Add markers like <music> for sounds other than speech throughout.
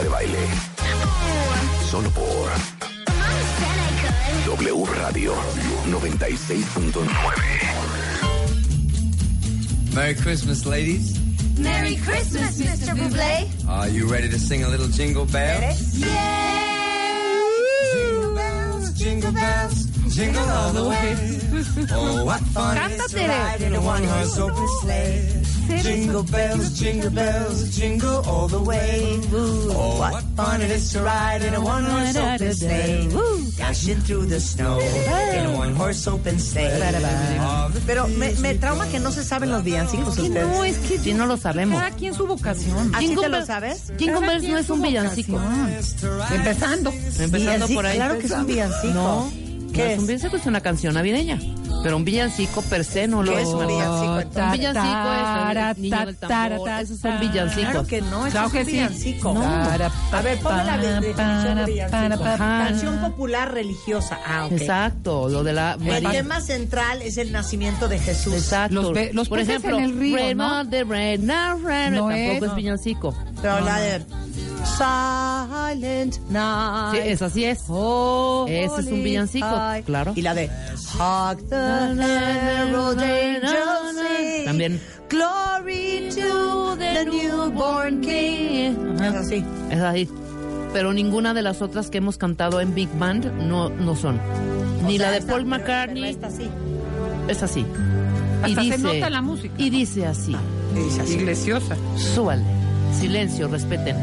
Marta de Baile. Solo por W Radio 96.9. Merry Christmas, ladies. Merry Christmas, Mr. Bublé. Are you ready to sing a little jingle bells? Jingle bells, jingle bells, jingle all the way. <laughs> Oh, what fun it is to ride in a one-horse open sleigh. Jingle bells, jingle bells, jingle all the way. Oh, what fun it is to ride in a one-horse open sleigh. Dashing through the snow in a one-horse open sleigh. Pero me, me trauma que no se saben los villancicos ustedes. No, es que Si no lo sabemos. cada quien su vocación. ¿Así te lo sabes? Jingle Bells no es un villancico. Empezando. Empezando por ahí. Claro que es un villancico. No, ¿Qué no es? es un villancico, es una canción navideña. Pero un villancico per se no lo ¿Qué es. es un villancico, entonces? Un villancico es el niño del tambor. Esos son villancicos. Claro que no, eso Claro es que un sí. villancico. No. A ver, ponme la de- definición de villancico. Canción popular religiosa. Ah. Exacto, lo de la El María. tema central es el nacimiento de Jesús. Exacto. Los pe- los Por ejemplo, en el río, Red ¿no? De Red, no, Red, No tampoco es. es villancico. Pero la de Silent Night. Sí, esa sí es. Oh, Ese es un villancico, claro. Y la de Hark the herald angels sing. También. Glory to the newborn king. Es así. Es así. Pero ninguna de las otras que hemos cantado en Big Band no, no son. Ni O sea, la de esta- Paul pero- pero McCartney esta sí. es así. Hasta se nota la música, Y ¿no? dice así. Y dice así. Iglesiosa. Súbale. Silencio, respeten.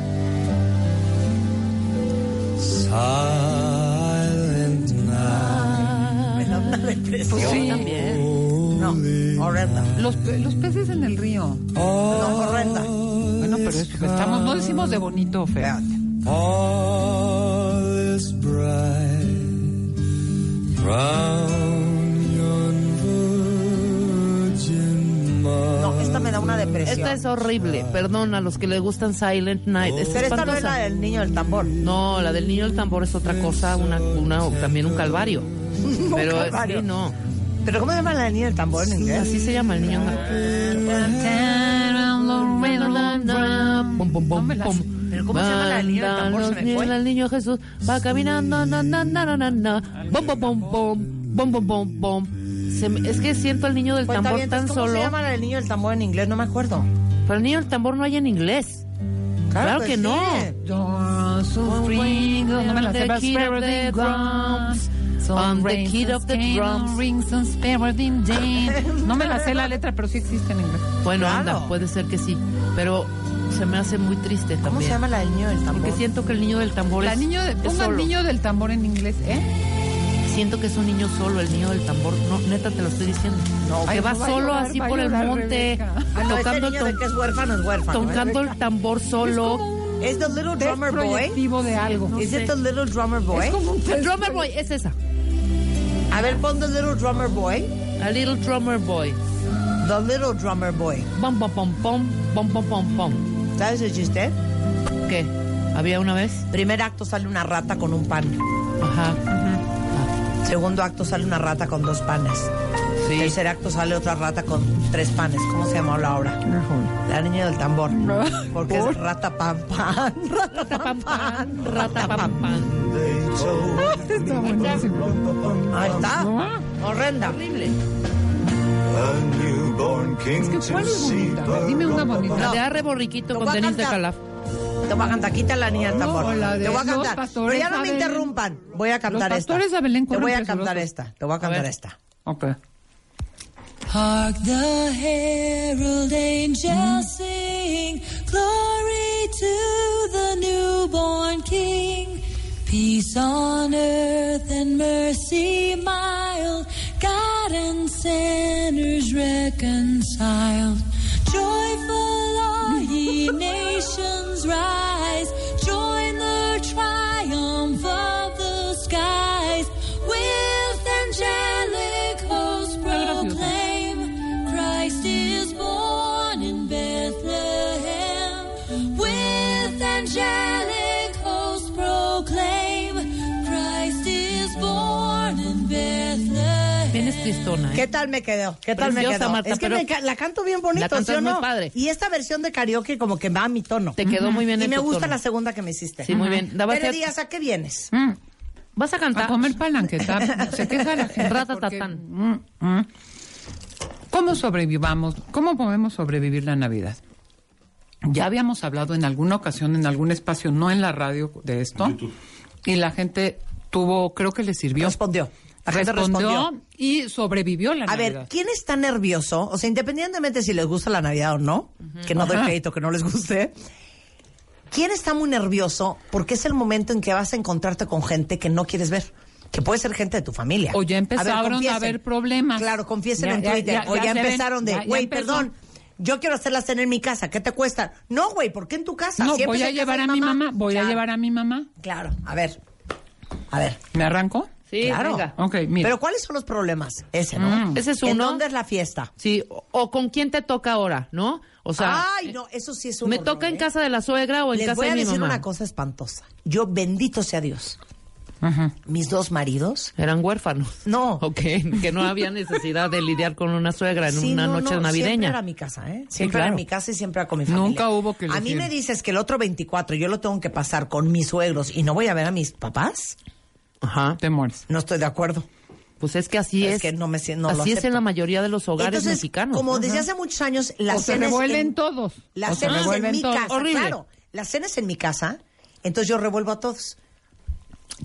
Silent night. Me da una depresión. Sí. También. No, horrenda. Los, pe- los peces en el río. No, horrenda. Bueno, pero es, estamos, no decimos de bonito o feo. All depresión. Esta es horrible. Perdón a los que les gustan Silent Night. Es Pero esta no es la del niño del tambor. No, la del niño del tambor es otra cosa, una, una, también un calvario. <laughs> Pero calvario. sí, no. ¿Pero cómo se llama la del niño del tambor en inglés? Así se llama el niño. Pum, pum, pum, pum. Pero ¿cómo se llama la del niño del tambor? Se me fue. El niño Jesús va caminando, na, na, na, na, na, na. Bom, bom, bom, bom, bom, bom, bom, bom. Se me- es que siento al niño del tambor Cuentavientes, tan ¿Cómo solo. se llama la del niño del tambor en inglés? No me acuerdo. Pero el niño del tambor no hay en inglés. Claro que sí. no. No me la sé. On the kid of the drums. No me la sé la letra, pero sí existe en inglés. Bueno, Claro. anda, puede ser que sí. Pero se me hace muy triste también. ¿Cómo se llama la del niño del tambor? Porque siento que el niño del tambor La es, niño de, es pongan solo. niño del tambor en inglés, ¿eh? Siento que es un niño solo, el niño del tambor. No, neta, te lo estoy diciendo. No, que Ay, va solo llorar, así va por el monte. Ah, no, tocando, niño que es huérfano es huérfano. tocando el tambor solo. ¿Es The Little Drummer Boy? de algo. ¿Es it The Little Drummer Boy? Es como un El test drummer boy, es esa. A ver, pon The Little Drummer Boy. A little drummer boy. The Little Drummer Boy. Pom, pom, pom, pom, pom, pom, pom, pom. ¿Sabes el chiste? ¿Qué? ¿Había una vez? Primer acto sale una rata con un pan. Ajá. Segundo acto sale una rata con dos panes. Sí. Tercer acto sale otra rata con tres panes. ¿Cómo se llama la obra? La niña del tambor. Porque es rata pan pan. <laughs> Rata Pam, pam, rata, pam, pam. Está buenísimo. Ahí está. Horrenda. Horrible. A newborn king Es que, ¿cuál es bonita? Dime una bonita. La de Arre Borriquito con voy a Denis de. Calaf. Te voy a cantar. Quita la niña del tambor. No, la de Te voy a cantar. Pero ya no me interrumpan. Voy a cantar Los esta. Te voy a cantar esta. Te voy a cantar esta. Ok. Hark the herald angels sing, glory to the newborn King. Peace on earth and mercy mild, God and sinners reconciled. Joyful nations rise, ¿eh? ¿Qué tal me quedó? ¿Qué tal me Preciosa, quedó? Marta, es que me la canto bien bonito, La ¿sí o muy no? padre. Y esta versión de karaoke como que va a mi tono. Te quedó muy bien Y en me tu gusta tono. la segunda que me hiciste. Sí, muy bien. Daba Pero Díaz, ¿a qué vienes? Mm, ¿Vas a cantar? a comer palanqueta. <laughs> Se queja la gente. Ratatatán. porque- Mm, mm. ¿Cómo sobrevivamos? ¿Cómo podemos sobrevivir la Navidad? Ya habíamos hablado en alguna ocasión, en algún espacio, no en la radio, de esto. Y la gente tuvo, creo que le sirvió. Respondió. Respondió, respondió. y sobrevivió la A Navidad. ver, ¿quién está nervioso? O sea, independientemente si les gusta la Navidad o no, que no doy crédito que no les guste. ¿Quién está muy nervioso? Porque es el momento en que vas a encontrarte con gente que no quieres ver. Que puede ser gente de tu familia. O ya empezaron a haber problemas. Claro, confiesen Ya, en ya, Twitter. ya, o ya ya, se ven. empezaron Ya, de, ya güey, perdón, yo quiero hacer la cena en mi casa. ¿Qué te cuesta? No, güey, ¿por qué en tu casa? No, Siempre voy a llevar a mi mamá. Voy Claro, a llevar a mi mamá. Claro, a ver. A ver. ¿Me arranco? Sí, claro. venga. Ok, mira. Pero ¿cuáles son los problemas? Ese, ¿no? Mm. Ese es ¿En uno. dónde es la fiesta? Sí, o, o con quién te toca ahora, ¿no? O sea, Ay, no, eso sí es un me horror, toca en ¿eh? casa de la suegra o en Les casa voy de a mi decir mamá. una cosa espantosa. Yo, bendito sea Dios, Ajá. mis dos maridos. Eran huérfanos. No. Ok, que no había necesidad de lidiar con una suegra en Sí, una no, noche no, Siempre navideña. era mi casa, ¿eh? Sí, Siempre era claro. mi casa y siempre era con mi familia. Nunca hubo que A mí me dices que el otro 24 yo lo tengo que pasar con mis suegros y no voy a ver a mis papás. Ajá. Te mueres. No estoy de acuerdo. Pues es que así Es es. que no me no lo así es en la mayoría de los hogares Entonces, mexicanos. como Ajá. desde hace muchos años, las O se revuelven en- todos. Las O se cenas en mi todos. casa, Horrible. claro. Las cenas en mi casa, entonces yo revuelvo a todos.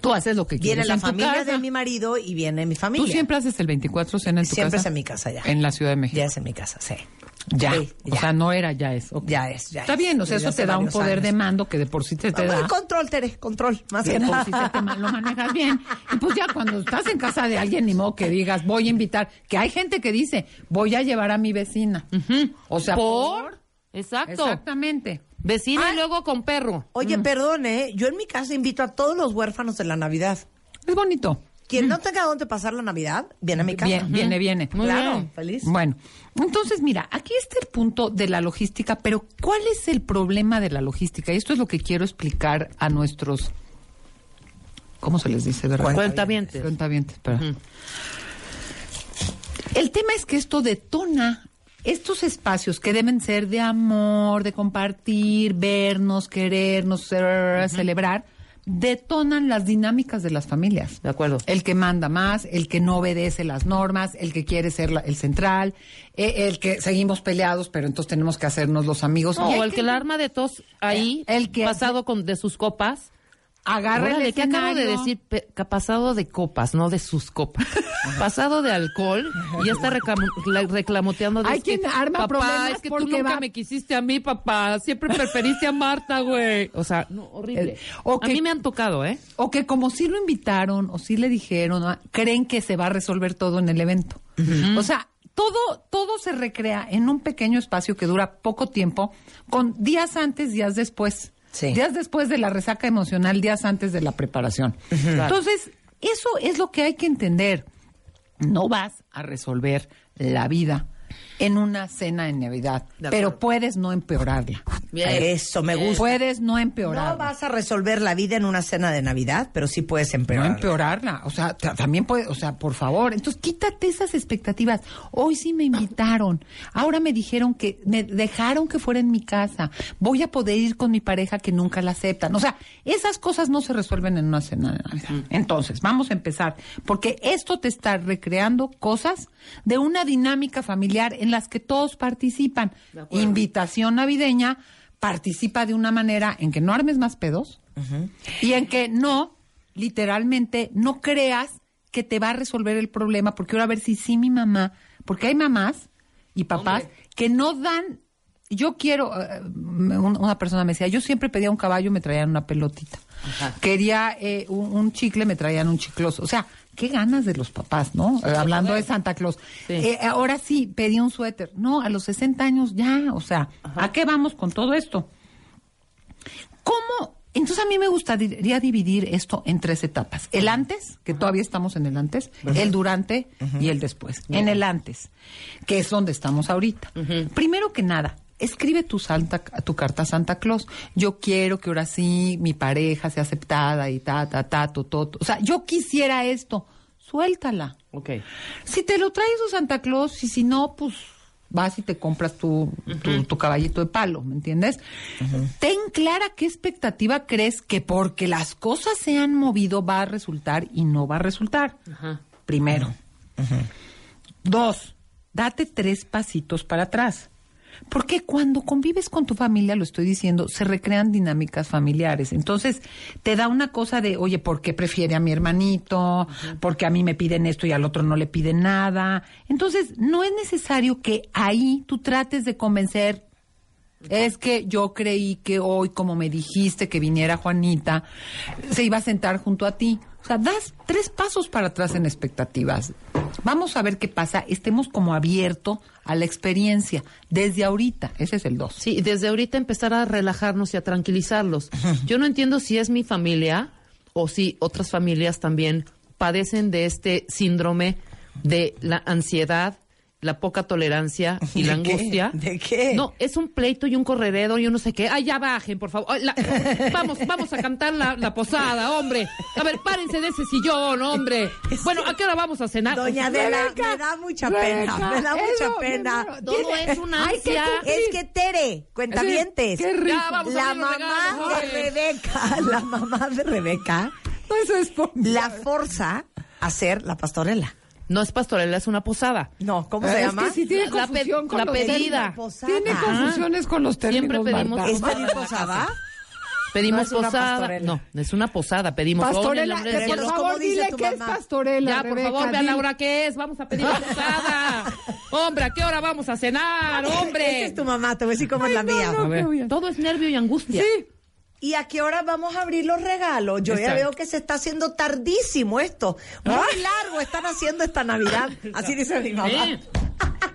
Tú haces lo que Viene quieres la en tu familia casa. de mi marido y viene mi familia. Tú siempre haces el 24 cena en tu Siempre casa. es en mi casa ya. En la Ciudad de México. Ya es en mi casa, sí. Ya. Sí, O sea, no era, ya es. ok. Ya es, ya Está es. bien, o sea, eso te da un poder años. de mando que de por sí te, te Ah, da. control, Tere, control. Más De que por nada. sí se te lo manejas bien. Y pues ya cuando estás en casa de alguien, ni modo que digas, voy a invitar. Que hay gente que dice, voy a llevar a mi vecina. O sea, ¿Por? Exacto. Exactamente. Vecina Ah. y luego con perro. Oye, perdón, ¿eh? Yo en mi casa invito a todos los huérfanos de la Navidad. Es bonito. Quien no tenga dónde pasar la Navidad, viene a mi casa. Bien, viene, viene. Muy claro, bien. feliz. Bueno, entonces mira, aquí está el punto de la logística, pero ¿cuál es el problema de la logística? Y esto es lo que quiero explicar a nuestros, ¿cómo se les dice? verdad? Cuentavientes. Cuentavientes, espera. El tema es que esto detona estos espacios que deben ser de amor, de compartir, vernos, querernos, celebrar, detonan las dinámicas de las familias. De acuerdo. El que manda más, el que no obedece las normas, el que quiere ser la- el central, eh, el que seguimos peleados, pero entonces tenemos que hacernos los amigos. No, o el que el arma de tos ahí, El que- pasado con, de sus copas. Agarra el ¿qué acabo de decir? Pe- que pasado de copas, no de sus copas. pasado de alcohol y ya está reclamo- la- reclamoteando de Hay es que, quien arma papá, problemas es que tú nunca va- me quisiste a mí, papá. Siempre preferiste a Marta, güey. O sea, no, horrible. Eh, o A que- mí me han tocado, ¿eh? O que como sí lo invitaron o sí le dijeron, ah, creen que se va a resolver todo en el evento. O sea, todo, todo se recrea en un pequeño espacio que dura poco tiempo, con días antes, días después. Sí. Días después de la resaca emocional, días antes de la preparación. Entonces, eso es lo que hay que entender. No vas a resolver la vida en una cena en Navidad, De pero puedes no empeorarla. Eso me gusta. Puedes no empeorarla. No vas a resolver la vida en una cena de Navidad, pero sí puedes No empeorar. empeorarla. O sea, ta- también puede, o sea, por favor. Entonces, quítate esas expectativas. Hoy sí me invitaron. Ahora me dijeron que, me dejaron que fuera en mi casa. Voy a poder ir con mi pareja que nunca la aceptan. O sea, esas cosas no se resuelven en una cena de Navidad. Entonces, vamos a empezar. Porque esto te está recreando cosas de una dinámica familiar en las que todos participan. Invitación navideña, participa de una manera en que no armes más pedos y en que no, literalmente, no creas que te va a resolver el problema, porque ahora a ver si sí mi mamá, porque hay mamás y papás que no dan, yo quiero, eh, un- una persona me decía, yo siempre pedía un caballo, me traían una pelotita. Quería eh, un, un chicle, me traían un chicloso. O sea, qué ganas de los papás, ¿no? Hablando de Santa Claus. Sí. Eh, ahora sí, pedí un suéter. No, a los 60 años ya, o sea, ¿a qué vamos con todo esto? ¿Cómo? Entonces a mí me gustaría dividir esto en tres etapas. El antes, que todavía estamos en el antes, el durante y el después. En el antes, que es donde estamos ahorita. Primero que nada, escribe tu, Santa, tu carta a Santa Claus. Yo quiero que ahora sí mi pareja sea aceptada y ta, ta, ta, to, to, to. O sea, yo quisiera esto. Suéltala. Ok. Si te lo trae su Santa Claus y si no, pues vas y te compras tu, tu, tu caballito de palo, ¿me entiendes? Ten clara qué expectativa crees que porque las cosas se han movido va a resultar y no va a resultar. Primero. Dos, date tres pasitos para atrás. Porque cuando convives con tu familia, lo estoy diciendo, se recrean dinámicas familiares. Entonces, te da una cosa de, oye, ¿por qué prefiere a mi hermanito? Porque a mí me piden esto y al otro no le piden nada. Entonces, no es necesario que ahí tú trates de convencer. Es que yo creí que hoy, como me dijiste que viniera Juanita, se iba a sentar junto a ti. O sea, das tres pasos para atrás en expectativas. Vamos a ver qué pasa. Estemos como abierto a la experiencia desde ahorita. Ese es el dos. Sí, desde ahorita empezar a relajarnos y a tranquilizarlos. Yo no entiendo si es mi familia o si otras familias también padecen de este síndrome de la ansiedad, la poca tolerancia <laughs> y la angustia. ¿De qué? No, es un pleito y un corredero y un no sé qué. Ay, ya bajen, por favor. La- <laughs> vamos, vamos a cantar la, la posada, hombre. A ver, párense de ese sillón, hombre. <laughs> Bueno, ¿a qué hora vamos a cenar? Doña Adela, me da mucha pena, me da mucha pena. Todo es una ansia. Es que Tere, cuentavientes. Qué rico. Ya, La mamá regalos, de. Rebeca, la mamá de Rebeca, Eso es por la forza a ser la pastorela. No es pastorela, es una posada. No, ¿cómo Es se que llama? sí tiene La pe- confusión con la los pedida. términos. Tiene confusiones con los términos. Siempre pedimos. ¿Es pedir posada? Pedimos No es posada. No, es una posada. Pedimos "Oye, en Pastorela, por cielo". cielo. ¿Cómo favor, dice dile tu que es pastorela. Ya, por Rebeca, favor, ve a dile. Laura qué es. Vamos a pedir <laughs> posada. Hombre, ¿a qué hora vamos a cenar, <laughs> hombre? Esa es tu mamá, te voy a decir cómo es la no, mía. no. A ver, todo es nervio y angustia. Sí. ¿Y a qué hora vamos a abrir los regalos? Yo ya veo que se está haciendo tardísimo esto. Muy largo están haciendo esta Navidad. <laughs> Así dice mi mamá. Sí.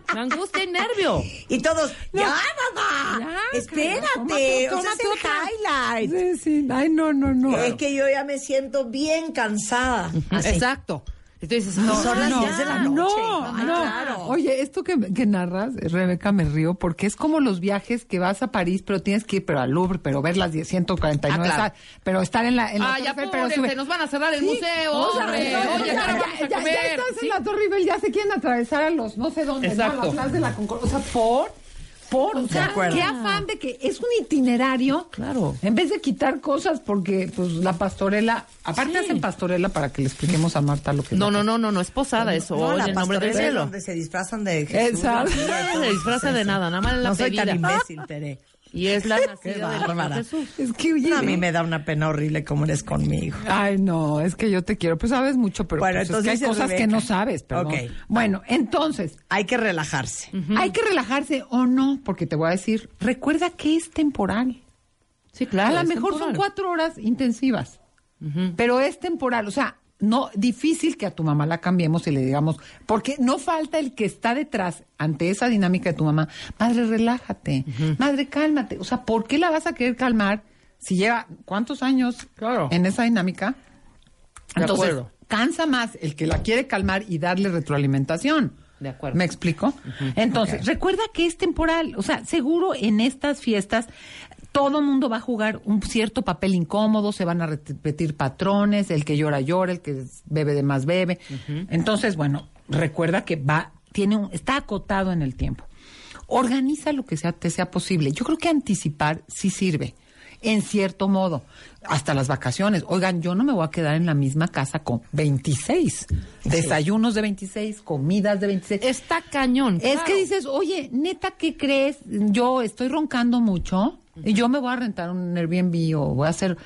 Angustia y nervio. <laughs> Y todos, ¡ya, mamá! Ya, Espérate, tómate, o sea, es tómate otra. el highlight. Sí, sí. Ay, no, no, no. Es que yo ya me siento bien cansada. Así. Exacto. Entonces, No, son las no, 10 de la noche. No, no. claro. Oye, esto que, que narras, Rebeca, me río, porque es como los viajes que vas a París, pero tienes que ir pero al Louvre, pero ver las 10, 149, Ah, claro. pero estar en la, en la Ah, ya Eiffel, pero sube. nos van a cerrar el Sí, museo, hombre. no, Oye, ¿a a ya, ya- ya comer? estás Sí. en la Torre Eiffel, ya se quieren atravesar a los no sé dónde, ¿no? Exacto. A la Plaza de la Concordia. O sea, por, por, o sea, acuerdo. qué afán de que es un itinerario. Claro. En vez de quitar cosas, porque pues la pastorela, aparte Sí. hacen pastorela para que le expliquemos a Marta lo que es No, no, no, no, no es posada eso. No, Oye, la en nombre del cielo. donde se disfrazan de Jesús. Exacto. No <laughs> se disfraza de nada, nada más es la No soy tan pedida. imbécil, Tere. Y es la nacida de bárbara. Jesús. Es que oye, No, a mí me da una pena horrible cómo eres conmigo. Ay, no, es que yo te quiero. Pues sabes mucho, pero Bueno, pues, es que entonces hay cosas que no sabes. Perdón. Bueno, entonces, Hay que relajarse. ¿hay que relajarse o no? Porque te voy a decir, recuerda que es temporal. Sí, claro. a lo mejor temporal. son cuatro horas intensivas, pero es temporal. O sea, no difícil que a tu mamá la cambiemos y le digamos, porque no falta el que está detrás ante esa dinámica de tu mamá. Madre, relájate. Madre, cálmate. O sea, ¿por qué la vas a querer calmar si lleva cuántos años Claro. en esa dinámica? De Entonces, acuerdo. cansa más el que la quiere calmar y darle retroalimentación. De acuerdo. ¿Me explico? Entonces, recuerda que es temporal. O sea, seguro en estas fiestas todo mundo va a jugar un cierto papel incómodo, se van a repetir patrones, el que llora llora, el que bebe de más bebe. Entonces, bueno, recuerda que va, tiene un, está acotado en el tiempo. Organiza lo que sea, te sea posible. Yo creo que anticipar sí sirve, en cierto modo, hasta las vacaciones. Oigan, yo no me voy a quedar en la misma casa con 26. Desayunos de 26, comidas de 26. Está cañón. Es claro. que dices, oye, neta, ¿qué crees? Yo estoy roncando mucho y yo me voy a rentar un Airbnb o voy a hacer...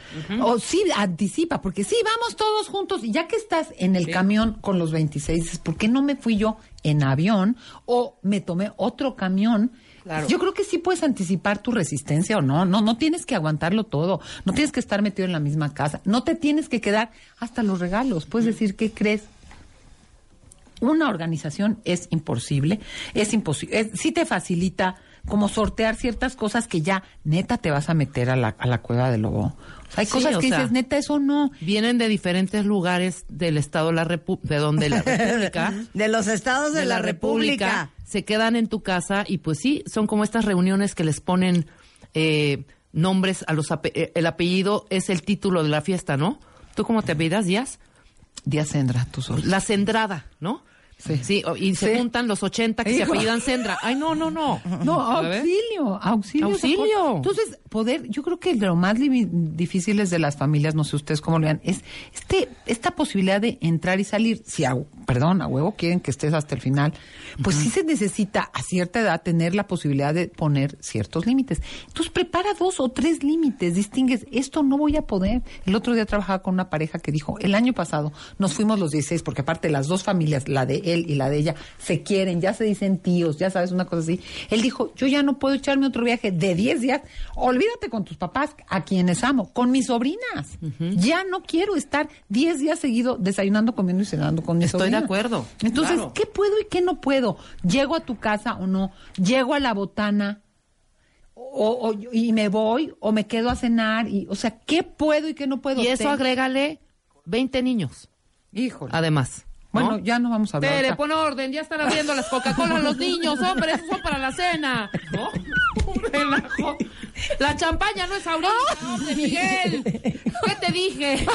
O sí, anticipa, porque sí, vamos todos juntos. Y ya que estás en el camión con los 26, dices, ¿por qué no me fui yo en avión o me tomé otro camión? Claro. Yo creo que sí puedes anticipar tu resistencia o no. No, no tienes que aguantarlo todo. No tienes que estar metido en la misma casa. No te tienes que quedar hasta los regalos. Puedes decir, ¿qué crees? una organización es imposible, es imposible, sí te facilita como sortear ciertas cosas que ya neta te vas a meter a la, a la cueva del lobo. O sea, hay Sí, cosas que sea, dices, neta, eso no. Vienen de diferentes lugares del estado de la Repu- de donde la República. <laughs> De los estados de, la, República. se quedan en tu casa y pues sí, son como estas reuniones que les ponen eh, nombres a los ape- eh, el apellido es el título de la fiesta, ¿no? ¿Tú cómo te apellidas, Díaz? Día Sendra, tus ojos. La Sendrada, ¿no? Sí. o- y se Sí. juntan los 80 que Hijo. se apellidan Sendra. Ay, no, no, no. No, auxilio, auxilio. Auxilio. Entonces, poder, yo creo que lo más difícil es de las familias, no sé ustedes cómo lo vean, es este, esta posibilidad de entrar y salir. Si, a, perdón, a huevo quieren que estés hasta el final, pues sí se necesita a cierta edad tener la posibilidad de poner ciertos límites. Entonces, prepara dos o tres límites, distingues, esto no voy a poder. El otro día trabajaba con una pareja que dijo, el año pasado nos fuimos los 16, porque aparte las dos familias, la de él y la de ella, se quieren, ya se dicen tíos, ya sabes, una cosa así. Él dijo, yo ya no puedo echarme otro viaje de 10 días, olvídate con tus papás, a quienes amo, con mis sobrinas. Ya no quiero estar 10 días seguido desayunando, comiendo y cenando con mis Estoy de sobrinas. acuerdo, Entonces, claro. ¿qué puedo y qué no puedo? ¿Llego a tu casa o no? ¿Llego a la botana? O, o- y me voy o me quedo a cenar y o sea qué puedo y qué no puedo Y eso Te- agrégale 20 niños, híjole además. ¿no? bueno ya no vamos a hablar Tere, pon orden, ya están abriendo las Coca-Cola los niños, hombre, esos son para la cena. ¿No? <laughs> Un relajo. La champaña no es ahorita, hombre, Miguel. ¿Qué te dije?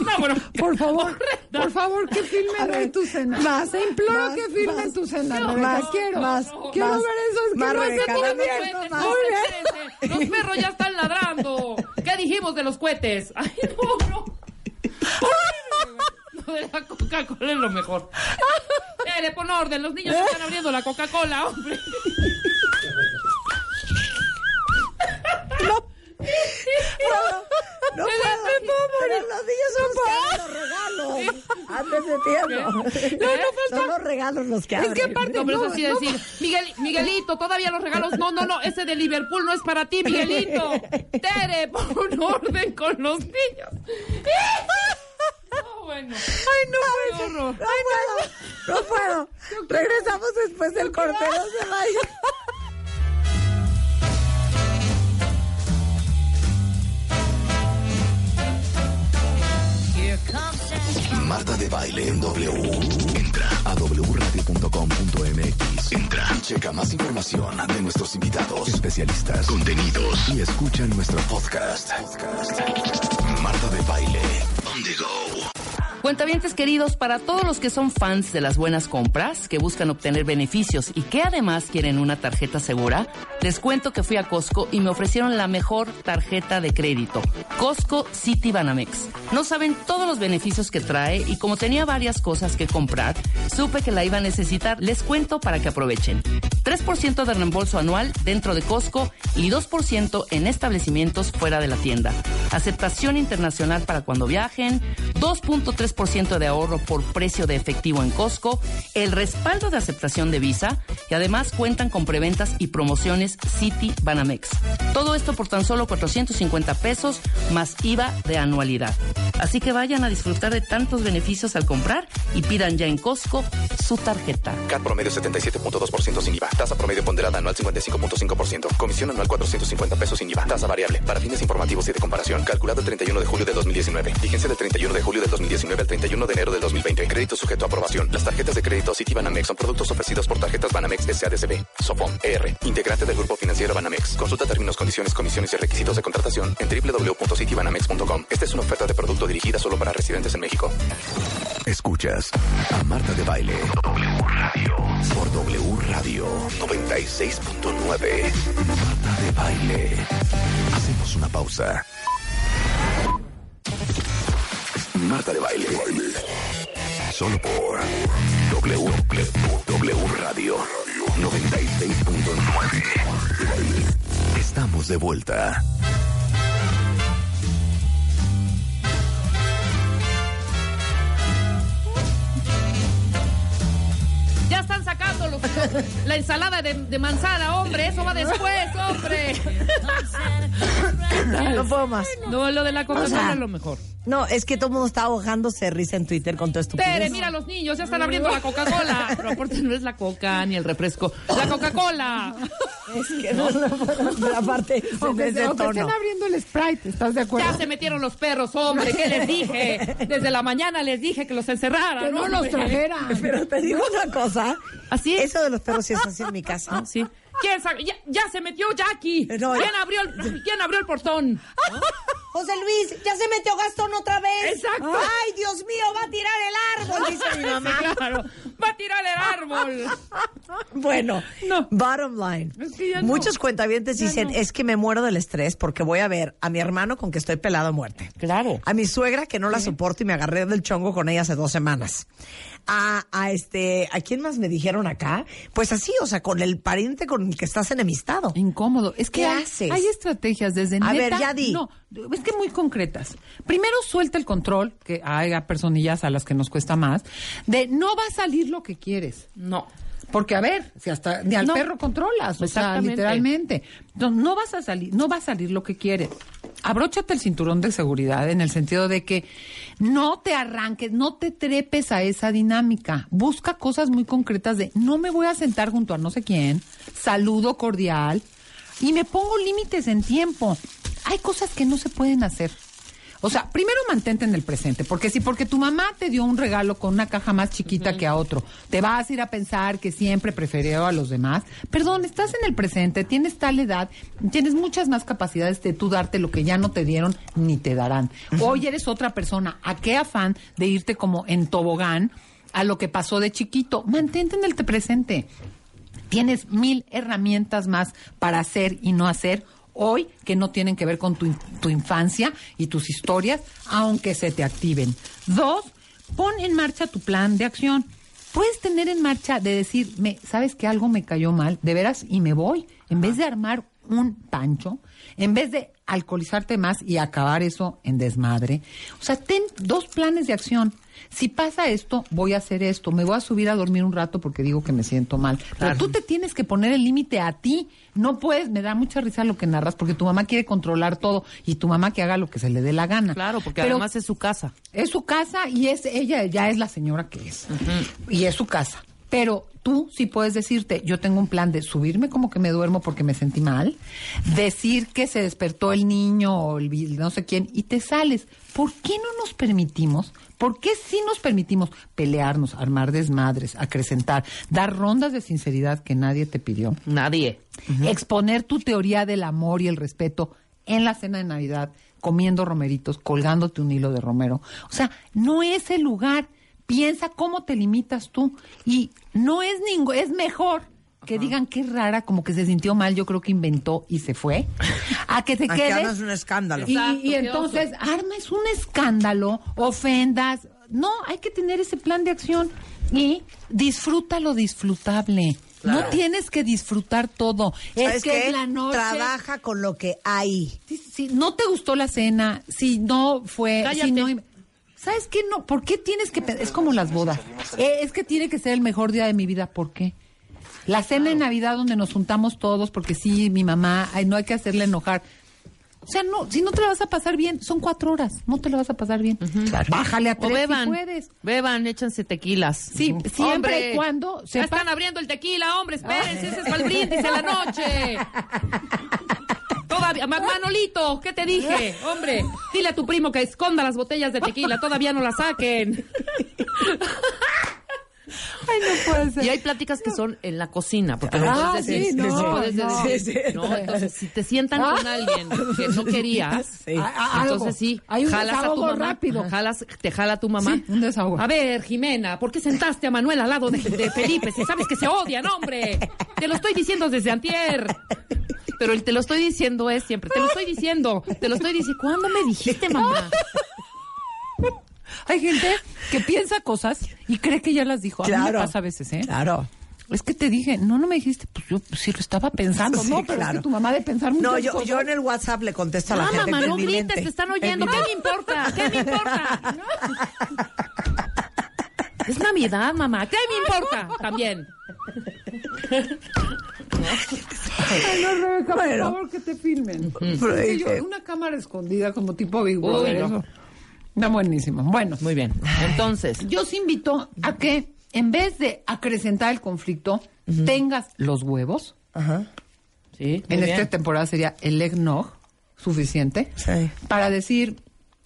No, bueno. Por favor, por favor, que filmen hoy tu cena. más, Te imploro más, que filmen más, tu cena, no, más, quiero. más, quiero más, ver eso, es que más, no se Rebeca, puede dame ver. esto, Cohetes, más. no, Muy espérense. Los perros ya están ladrando. ¿Qué dijimos de los cohetes? Ay, no, no. Lo de la Coca-Cola es lo mejor. Tere, pon orden. Los niños están abriendo la Coca-Cola, hombre. Pero los niños son los que regalos antes de tiempo. No, no Son los regalos los que Es abren. que aparte No, pero no, eso sí no, decir, Miguel, Miguelito, todavía los regalos. No, no, no, ese de Liverpool no es para ti, Miguelito. <laughs> Tere, pon orden con los niños. No, bueno. Ay, no Qué puedo. horror. No puedo. No puedo. Regresamos después del corte. No se vayan. <laughs> Marta de Baile en W. Entra a wradio.com.mx. Entra checa más información de nuestros invitados, especialistas, contenidos y escucha nuestro podcast. Podcast. Marta de Baile. On the go. Cuentavientes queridos, para todos los que son fans de las buenas compras, que buscan obtener beneficios y que además quieren una tarjeta segura, les cuento que fui a Costco y me ofrecieron la mejor tarjeta de crédito, Costco City Banamex. No saben todos los beneficios que trae y como tenía varias cosas que comprar, supe que la iba a necesitar. Les cuento para que aprovechen. 3% de reembolso anual dentro de Costco y 2% en establecimientos fuera de la tienda. Aceptación internacional para cuando viajen, 2.3% de ahorro por precio de efectivo en Costco, el respaldo de aceptación de Visa y además cuentan con preventas y promociones City Banamex. Todo esto por tan solo 450 pesos más IVA de anualidad. Así que vayan a disfrutar de tantos beneficios al comprar y pidan ya en Costco su tarjeta. CAT promedio 77.2% sin IVA. Tasa promedio ponderada anual 55.5%. Comisión anual 450 pesos sin IVA. Tasa variable. Para fines informativos y de comparación. Calculado el 31 de julio de 2019. Vigencia del 31 de julio de 2019 al 31 de enero del 2020. Crédito sujeto a aprobación. Las tarjetas de crédito City Banamex son productos ofrecidos por tarjetas Banamex SADCB. Sofom ER. Integrante del grupo financiero Banamex. Consulta términos, condiciones, comisiones y requisitos de contratación en www.citybanamex.com. Esta es una oferta de producto dirigida solo para residentes en México. Escuchas a Marta de Baile. W Radio. Por W Radio 96.9. Marta de Baile. Hacemos una pausa. Marta de Baile. Solo por W, w Radio 96.9. Estamos de vuelta. Ya están sacando los- la ensalada de, de manzana, hombre. Eso va después, hombre. No puedo más. No, lo de la O sea, es lo mejor. No, es que todo el mundo está ahogándose de risa en Twitter con todo esto. Tere, mira, los niños ya están abriendo la Coca-Cola. <laughs> Pero aparte no es la Coca ni el refresco. ¡La Coca-Cola! Es que no, no pero aparte Aunque, ese aunque estén abriendo el Sprite, ¿estás de acuerdo? Ya se metieron los perros, hombre. ¿Qué les dije? Desde la mañana les dije que los encerraran. que no los trajeran. Pero te digo una cosa. Así es. Eso de los perros sí es así en mi casa. Ah, sí. ¿Quién ya, ya se metió Jackie. No, ¿Quién, abrió el, ¿Quién abrió el portón? <laughs> José Luis, ya se metió Gastón otra vez. Exacto. Ay, Dios mío, va a tirar el árbol, <laughs> dice mi mamá. Claro, va a tirar el árbol. <laughs> Bueno, No. bottom line. Es que ya no. Muchos cuentavientes Ya dicen, es que me muero del estrés porque voy a ver a mi hermano con que estoy pelado a muerte. Claro. A mi suegra que no la soporto y me agarré del chongo con ella hace dos semanas. A, a este, ¿a quién más me dijeron acá? Pues así, o sea, con el pariente con el que estás enemistado. Incómodo. Es que ¿Qué hay, haces? hay estrategias desde A neta- ver, ya di. No, es que muy concretas. Primero suelta el control, que hay personillas a las que nos cuesta más, de no va a salir lo que quieres. No. Porque a ver, si hasta ni al No. perro controlas, o sea, literalmente. Entonces, no vas a salir, no va a salir lo que quieres. Abróchate el cinturón de seguridad en el sentido de que no te arranques, no te trepes a esa dinámica. Busca cosas muy concretas de no me voy a sentar junto a no sé quién, saludo cordial y me pongo límites en tiempo. Hay cosas que no se pueden hacer. O sea, primero mantente en el presente, porque si porque tu mamá te dio un regalo con una caja más chiquita que a otro, te vas a ir a pensar que siempre prefirió a los demás. Perdón, estás en el presente, tienes tal edad, tienes muchas más capacidades de tú darte lo que ya no te dieron ni te darán. Hoy eres otra persona. ¿A qué afán de irte como en tobogán a lo que pasó de chiquito? Mantente en el te- presente tienes mil herramientas más para hacer y no hacer hoy que no tienen que ver con tu, in- tu infancia y tus historias, aunque se te activen. Dos, pon en marcha tu plan de acción. Puedes tener en marcha de decir, me, ¿sabes que algo me cayó mal? De veras, y me voy. En vez de armar un pancho, en vez de alcoholizarte más y acabar eso en desmadre. O sea, ten dos planes de acción. Si pasa esto, voy a hacer esto. Me voy a subir a dormir un rato porque digo que me siento mal. Pero tú te tienes que poner el límite a ti. No puedes, me da mucha risa lo que narras porque tu mamá quiere controlar todo y tu mamá que haga lo que se le dé la gana. Claro, porque Pero además es su casa. es su casa y es ella ya es la señora que es. Y es su casa. Pero tú sí puedes decirte, yo tengo un plan de subirme como que me duermo porque me sentí mal, decir que se despertó el niño o el no sé quién y te sales. ¿Por qué no nos permitimos? ¿Por qué sí nos permitimos pelearnos, armar desmadres, acrecentar, dar rondas de sinceridad que nadie te pidió? Nadie. exponer tu teoría del amor y el respeto en la cena de Navidad, comiendo romeritos, colgándote un hilo de romero. O sea, no es el lugar. Piensa cómo te limitas tú. Y no es ningún, es mejor que digan qué rara, como que se sintió mal, yo creo que inventó y se fue, a que te A que quedes. hagas un escándalo. Y, Exacto, y entonces armes un escándalo, ofendas. No, hay que tener ese plan de acción y disfruta lo disfrutable. No tienes que disfrutar todo. ¿Sabes Es que qué? es la noche. Trabaja con lo que hay. Si, si no te gustó la cena, si no fue, Cállate. si no, ¿sabes qué? No, ¿por qué tienes que es como las bodas? Eh, es que tiene que ser el mejor día de mi vida, ¿por qué? La cena de Navidad donde nos juntamos todos porque sí, mi mamá, ay, no hay que hacerle enojar. O sea, no, si no te la vas a pasar bien, son cuatro horas, no te la vas a pasar bien. Bájale a O tres beban. si puedes. Beban, échanse tequilas. Sí, siempre Hombre, y cuando Ya están abriendo el tequila, hombre, espérense, ese es para el brindis de la noche. <laughs> Todavía, Ma- Manolito, ¿qué te dije? Hombre, dile a tu primo que esconda las botellas de tequila, todavía no las saquen. <laughs> Ay, no puede ser. Y hay pláticas que son en la cocina, porque no Ah, decir, sí, no, puedes no. decir- Sí, sí. no, entonces si te sientan con alguien que no <laughs> querías, Sí. Ah, ah, entonces sí, Hay un jalas a tu mamá, rápido. jalas, te jala tu mamá. Sí, un desahogo. A ver, Jimena, ¿por qué sentaste a Manuel al lado de, de Felipe? Si sabes que se odian, hombre. Te lo estoy diciendo desde antier. Pero el te lo estoy diciendo es siempre, te lo estoy diciendo, te lo estoy diciendo. ¿Cuándo me dijiste, mamá? Hay gente que piensa cosas y cree que ya las dijo. A mí me Claro. pasa a veces, ¿eh? Claro. Es que te dije, no, no me dijiste, pues yo pues, sí lo estaba pensando, Sí, ¿no? Pero claro. es que tu mamá de pensar muchas No, yo, cosas. yo en el WhatsApp le contesto a la No, gente. mamá, no grites, te están oyendo. ¿Qué me importa? ¿Qué me importa? Es Navidad, mamá. ¿Qué me importa? También. Ay, no, Rebeca, por favor, que te filmen. Pero, yo- una cámara escondida como tipo Big Uy, Brother. no. Está buenísimo. Bueno, Muy bien. Entonces, yo os invito a que en vez de acrecentar el conflicto, tengas los huevos. Ajá. sí. en esta bien. temporada sería el eggnog suficiente Sí. para decir,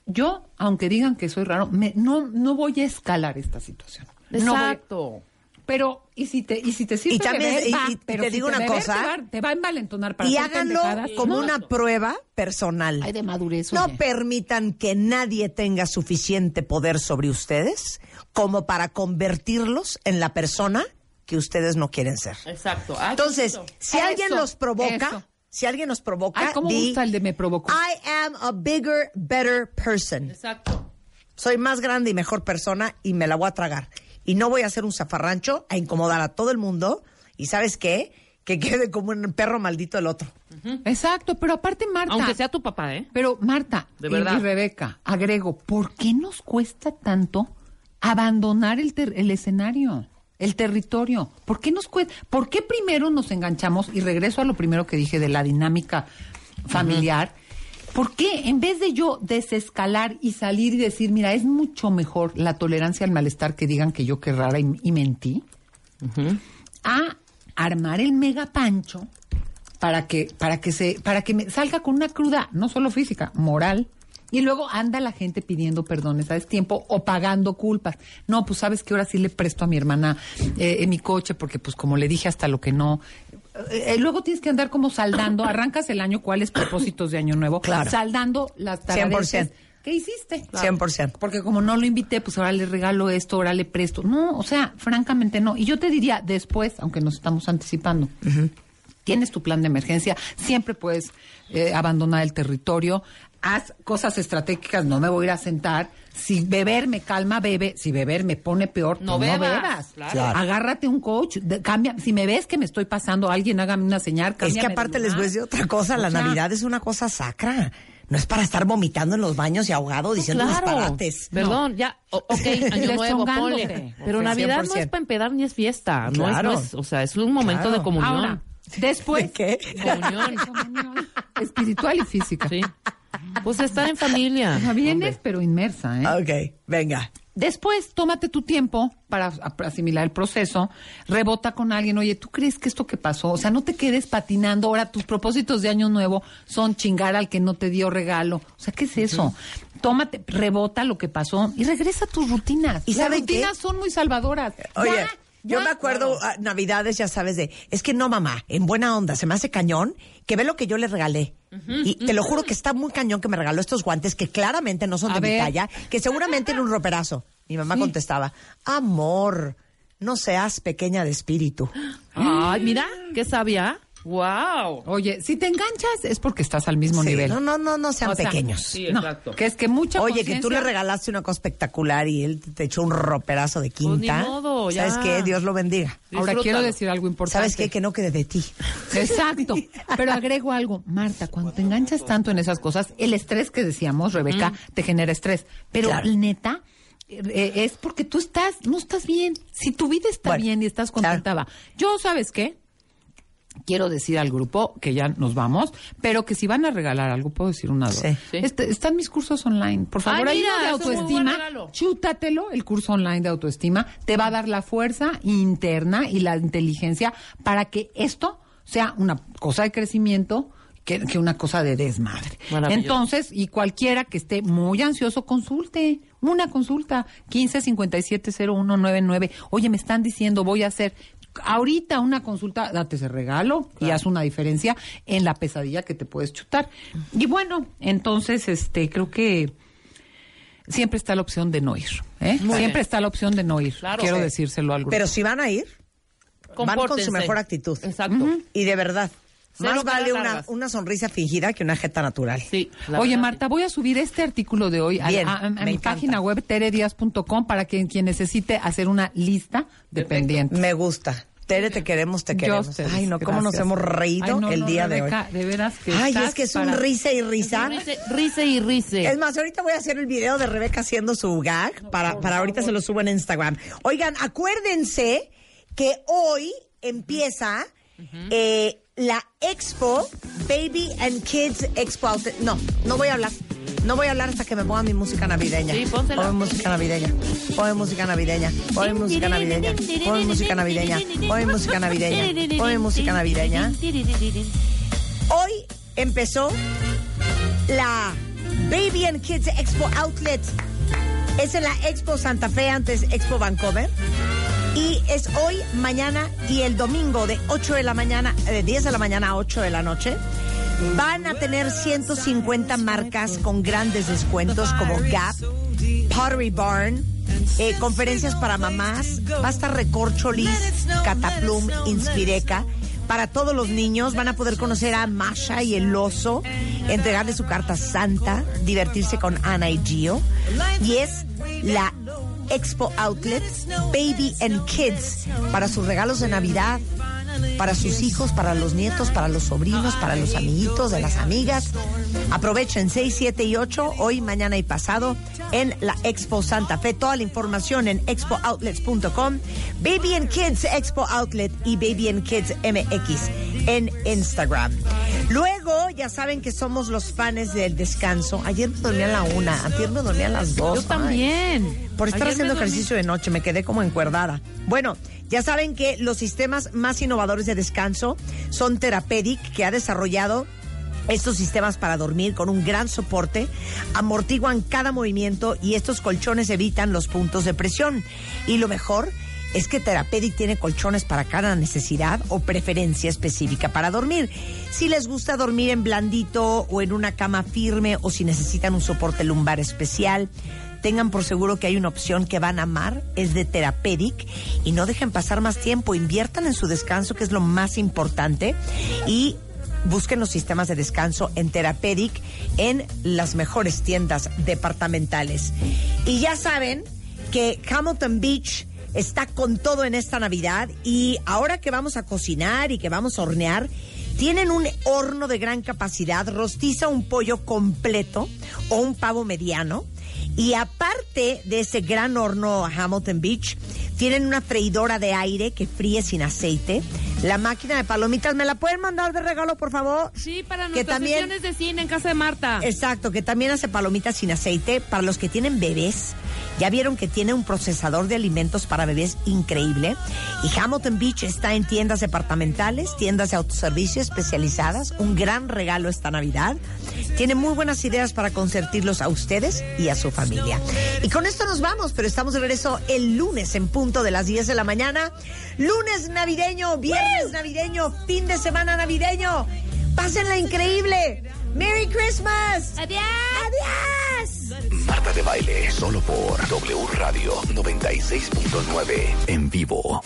yo, aunque digan que soy raro, me- no, no voy a escalar esta situación. No voy- Exacto. Pero, ¿y si te, y si te sirve Y también- beber, y- va, y te pero si digo una beber cosa. Te va, te va a envalentonar para y háganlo como No, una prueba personal. Ay, de madurez, No oye. permitan que nadie tenga suficiente poder sobre ustedes como para convertirlos en la persona que ustedes no quieren ser. Exacto. Ay, Entonces, bonito. si alguien Eso, los provoca, eso. si alguien los provoca, Ay, cómo di, gusta el de me provocó. I am a bigger, better person. Exacto. Soy más grande y mejor persona y me la voy a tragar. Y no voy a hacer un zafarrancho a incomodar a todo el mundo. ¿Y sabes qué? Que quede como un perro maldito el otro. Exacto, pero aparte, Marta. Aunque sea tu papá, ¿eh? Pero Marta De y- verdad. Y, Rebeca, agrego, ¿por qué nos cuesta tanto abandonar el, ter- el escenario, el territorio? ¿Por qué nos cuesta? ¿Por qué primero nos enganchamos? Y regreso a lo primero que dije de la dinámica familiar. ¿Por qué en vez de yo desescalar y salir y decir, mira, es mucho mejor la tolerancia al malestar que digan que yo qué rara y, y mentí? a armar el mega pancho para que para que se para que me salga con una cruda no solo física moral. Y luego anda la gente pidiendo perdones a tiempo o pagando culpas. No pues sabes que ahora sí le presto a mi hermana eh, en mi coche porque pues como le dije hasta lo que no Eh, eh, luego tienes que andar como saldando arrancas el año cuáles propósitos de año nuevo Claro. saldando las 100%. taradeces ¿Qué hiciste? 100%. Porque como no lo invité, pues ahora le regalo esto, ahora le presto. No, o sea, francamente no. Y yo te diría, después, aunque nos estamos anticipando, tienes tu plan de emergencia, siempre puedes eh, abandonar el territorio, haz cosas estratégicas, no me voy a ir a sentar. Si beber me calma, bebe. Si beber me pone peor, No pues bebas, claro. Claro. Agárrate un coach, de- cambia. Si me ves que me estoy pasando, alguien hágame una señal. Es que aparte les voy a decir otra cosa, la O sea, Navidad es una cosa sacra. No es para estar vomitando en los baños y ahogado diciendo disparates. Perdón, ya, o- ok, <laughs> año nuevo, ponle. Pero Navidad no 100%. es para empedar ni es fiesta. No, es, Claro. no es, o sea, es un momento Claro. de comunión. Ahora, después. ¿De qué? Comunión. Espiritual y física. Sí. Pues estar en familia. <laughs> O sea, vienes, Hombre. pero inmersa, ¿eh? Ok, venga. Después, tómate tu tiempo para asimilar el proceso, rebota con alguien, oye, ¿tú crees que esto que pasó? O sea, no te quedes patinando, ahora tus propósitos de año nuevo son chingar al que no te dio regalo. O sea, ¿qué es eso? Tómate, rebota lo que pasó y regresa a tus rutinas. ¿Y Las qué? rutinas son muy salvadoras. Oye, Ya, yo me acuerdo ah, Navidades, ya sabes, de, es que no, mamá, en buena onda, se me hace cañón que ve lo que yo le regalé. Y te lo juro que está muy cañón que me regaló estos guantes que claramente no son A de mi ver. talla, que seguramente era un roperazo. Mi mamá contestaba, amor, no seas pequeña de espíritu. Ay, mira, qué sabia. Wow. Oye, si te enganchas es porque estás al mismo Sí, nivel. No, no, no, no sean O sea, pequeños. Sí, No, exacto. que es que mucha Oye, que tú le regalaste una cosa espectacular y él te echó un roperazo de Pues ni quinta. modo, ya. ¿Sabes qué? Dios lo bendiga. Ahora Disfrútalo. quiero decir algo importante. ¿Sabes qué? Que no quede de ti. Exacto. Pero agrego algo, Marta, cuando te enganchas tanto en esas cosas, el estrés que decíamos, Rebeca, te genera estrés. Pero Claro. neta, eh, es porque tú estás, no estás bien. Si tu vida está Bueno, bien y estás claro. contenta, va. Yo, ¿sabes qué? Quiero decir al grupo que ya nos vamos, pero que si van a regalar algo, puedo decir una dos. Sí. Sí. Este, están mis cursos online. Por Ay, favor, hay mira, uno de autoestima. Chútatelo, el curso online de autoestima. Te va a dar la fuerza interna y la inteligencia para que esto sea una cosa de crecimiento que, que una cosa de desmadre. Entonces, y cualquiera que esté muy ansioso, consulte. Una consulta. 15 57 0199. Oye, me están diciendo, voy a hacer ahorita una consulta, date ese regalo y haz una diferencia en la pesadilla que te puedes chutar. Y bueno, entonces, este, creo que siempre está la opción de no ir. ¿eh? Siempre bien. está la opción de no ir. Claro. Quiero Sí. decírselo al grupo. Pero si van a ir, van con su mejor actitud. Exacto. Y de verdad, más vale una, una sonrisa fingida que una jeta natural. Sí. Oye, verdad, Marta, voy a subir este artículo de hoy a, Bien, a- a- a me mi encanta. página web teredias.com para que quien necesite hacer una lista de pendientes. Me gusta. Tere, te queremos, te Yo queremos. ustedes, Ay, no, cómo nos hemos reído Ay, no, el no, día Rebeca, de De veras que hoy. Ay, estás es que es para- un risa y risa. Rice, rice y rice. Es más, ahorita voy a hacer el video de Rebeca haciendo su gag para, para ahorita se lo subo en Instagram. Oigan, acuérdense que hoy empieza eh, la Expo Baby and Kids Expo. Outlet. No, no voy a hablar. No voy a hablar hasta que me ponga mi música navideña. Sí, pónsela. Ponme música navideña. Ponme música navideña. Ponme música navideña. Ponme música navideña. Ponme música navideña. Ponme música navideña. Hoy empezó la Baby and Kids Expo Outlet. Es en la Expo Santa Fe, antes Expo Vancouver. Y es hoy, mañana y el domingo de 8 de la mañana, de 10 de la mañana a 8 de la noche. Van a tener 150 marcas con grandes descuentos como Gap, Pottery Barn, eh, conferencias para mamás, va a estar Recorcholis, Cataplum, Inspireca. Para todos los niños van a poder conocer a Masha y el oso, entregarle su carta santa, divertirse con Ana y Gio. Y es la Expo Outlet Baby and Kids para sus regalos de Navidad, para sus hijos, para los nietos, para los sobrinos, para los amiguitos de las amigas. Aprovechen 6, 7 y 8, hoy, mañana y pasado, en la Expo Santa Fe. Toda la información en expooutlets.com, Baby and Kids Expo Outlet y Baby and Kids MX en Instagram. Luego, ya saben que somos los fans del descanso. Ayer me dormí a la una, ayer me dormí a las dos. Yo también. Por estar Ayer haciendo ejercicio de noche me quedé como encuerdada. Bueno, ya saben que los sistemas más innovadores de descanso son Therapedic, que ha desarrollado estos sistemas para dormir con un gran soporte, amortiguan cada movimiento y estos colchones evitan los puntos de presión. Y lo mejor es que Therapedic tiene colchones para cada necesidad o preferencia específica para dormir. Si les gusta dormir en blandito o en una cama firme o si necesitan un soporte lumbar especial, tengan por seguro que hay una opción que van a amar, es de Therapedic y no dejen pasar más tiempo, inviertan en su descanso que es lo más importante y busquen los sistemas de descanso en Therapedic en las mejores tiendas departamentales. Y ya saben que Hamilton Beach está con todo en esta Navidad y ahora que vamos a cocinar y que vamos a hornear, tienen un horno de gran capacidad, rostiza un pollo completo o un pavo mediano. Y aparte de ese gran horno Hamilton Beach, tienen una freidora de aire que fríe sin aceite. La máquina de palomitas, ¿me la pueden mandar de regalo, por favor? Sí, para Que nuestras también- sesiones de cine en casa de Marta. Exacto, que también hace palomitas sin aceite para los que tienen bebés. Ya vieron que tiene un procesador de alimentos para bebés increíble. Y Hamilton Beach está en tiendas departamentales, tiendas de autoservicio especializadas. Un gran regalo esta Navidad. Tiene muy buenas ideas para consentirlos a ustedes y a su familia. Y con esto nos vamos, pero estamos de regreso el lunes en punto de las 10 de la mañana. Lunes navideño, viernes navideño, fin de semana navideño. Pásenla increíble. Merry Christmas. Adiós. Adiós. Marta de baile, solo por W Radio 96.9 en vivo.